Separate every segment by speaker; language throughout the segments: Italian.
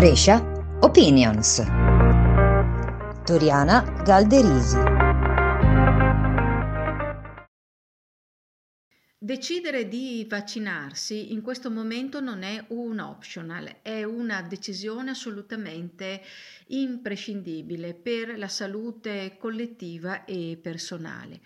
Speaker 1: Brescia Opinions. Toriana Galderisi.
Speaker 2: Decidere di vaccinarsi in questo momento non è un optional, è una decisione assolutamente imprescindibile per la salute collettiva e personale.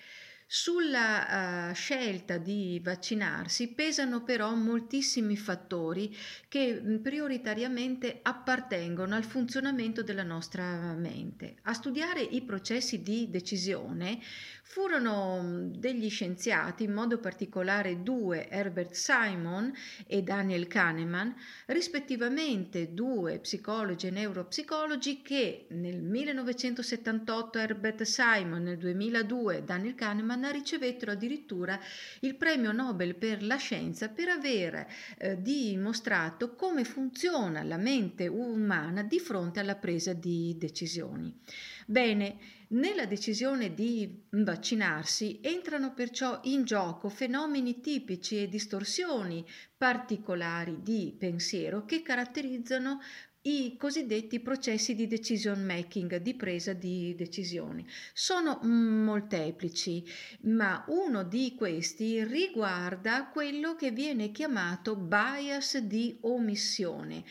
Speaker 2: Sulla uh, scelta di vaccinarsi pesano però moltissimi fattori che prioritariamente appartengono al funzionamento della nostra mente. A studiare i processi di decisione furono degli scienziati, in modo particolare due, Herbert Simon e Daniel Kahneman, rispettivamente due psicologi e neuropsicologi che nel 1978 Herbert Simon, nel 2002 Daniel Kahneman Feynman ricevettero addirittura il premio Nobel per la scienza per aver eh, dimostrato come funziona la mente umana di fronte alla presa di decisioni. Bene, nella decisione di vaccinarsi entrano perciò in gioco fenomeni tipici e distorsioni particolari di pensiero che caratterizzano i cosiddetti processi di decision making, di presa di decisioni. Sono molteplici, ma uno di questi riguarda quello che viene chiamato bias di omissione.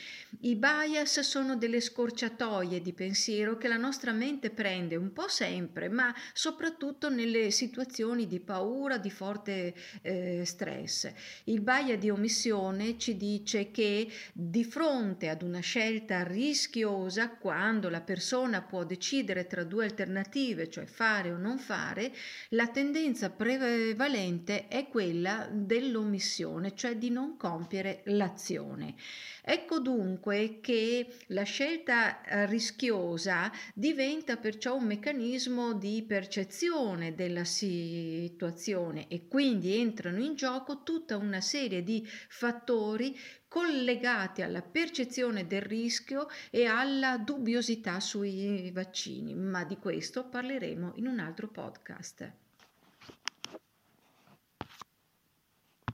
Speaker 2: I bias sono delle scorciatoie di pensiero che la nostra mente prende un po' sempre, ma soprattutto nelle situazioni di paura, di forte eh, stress. Il bias di omissione ci dice che di fronte ad una scelta scelta rischiosa quando la persona può decidere tra due alternative, cioè fare o non fare, la tendenza prevalente è quella dell'omissione, cioè di non compiere l'azione. Ecco dunque che la scelta eh, rischiosa diventa perciò un meccanismo di percezione della situazione e quindi entrano in gioco tutta una serie di fattori collegati alla percezione del rischio e alla dubbiosità sui vaccini, ma di questo parleremo in un altro podcast.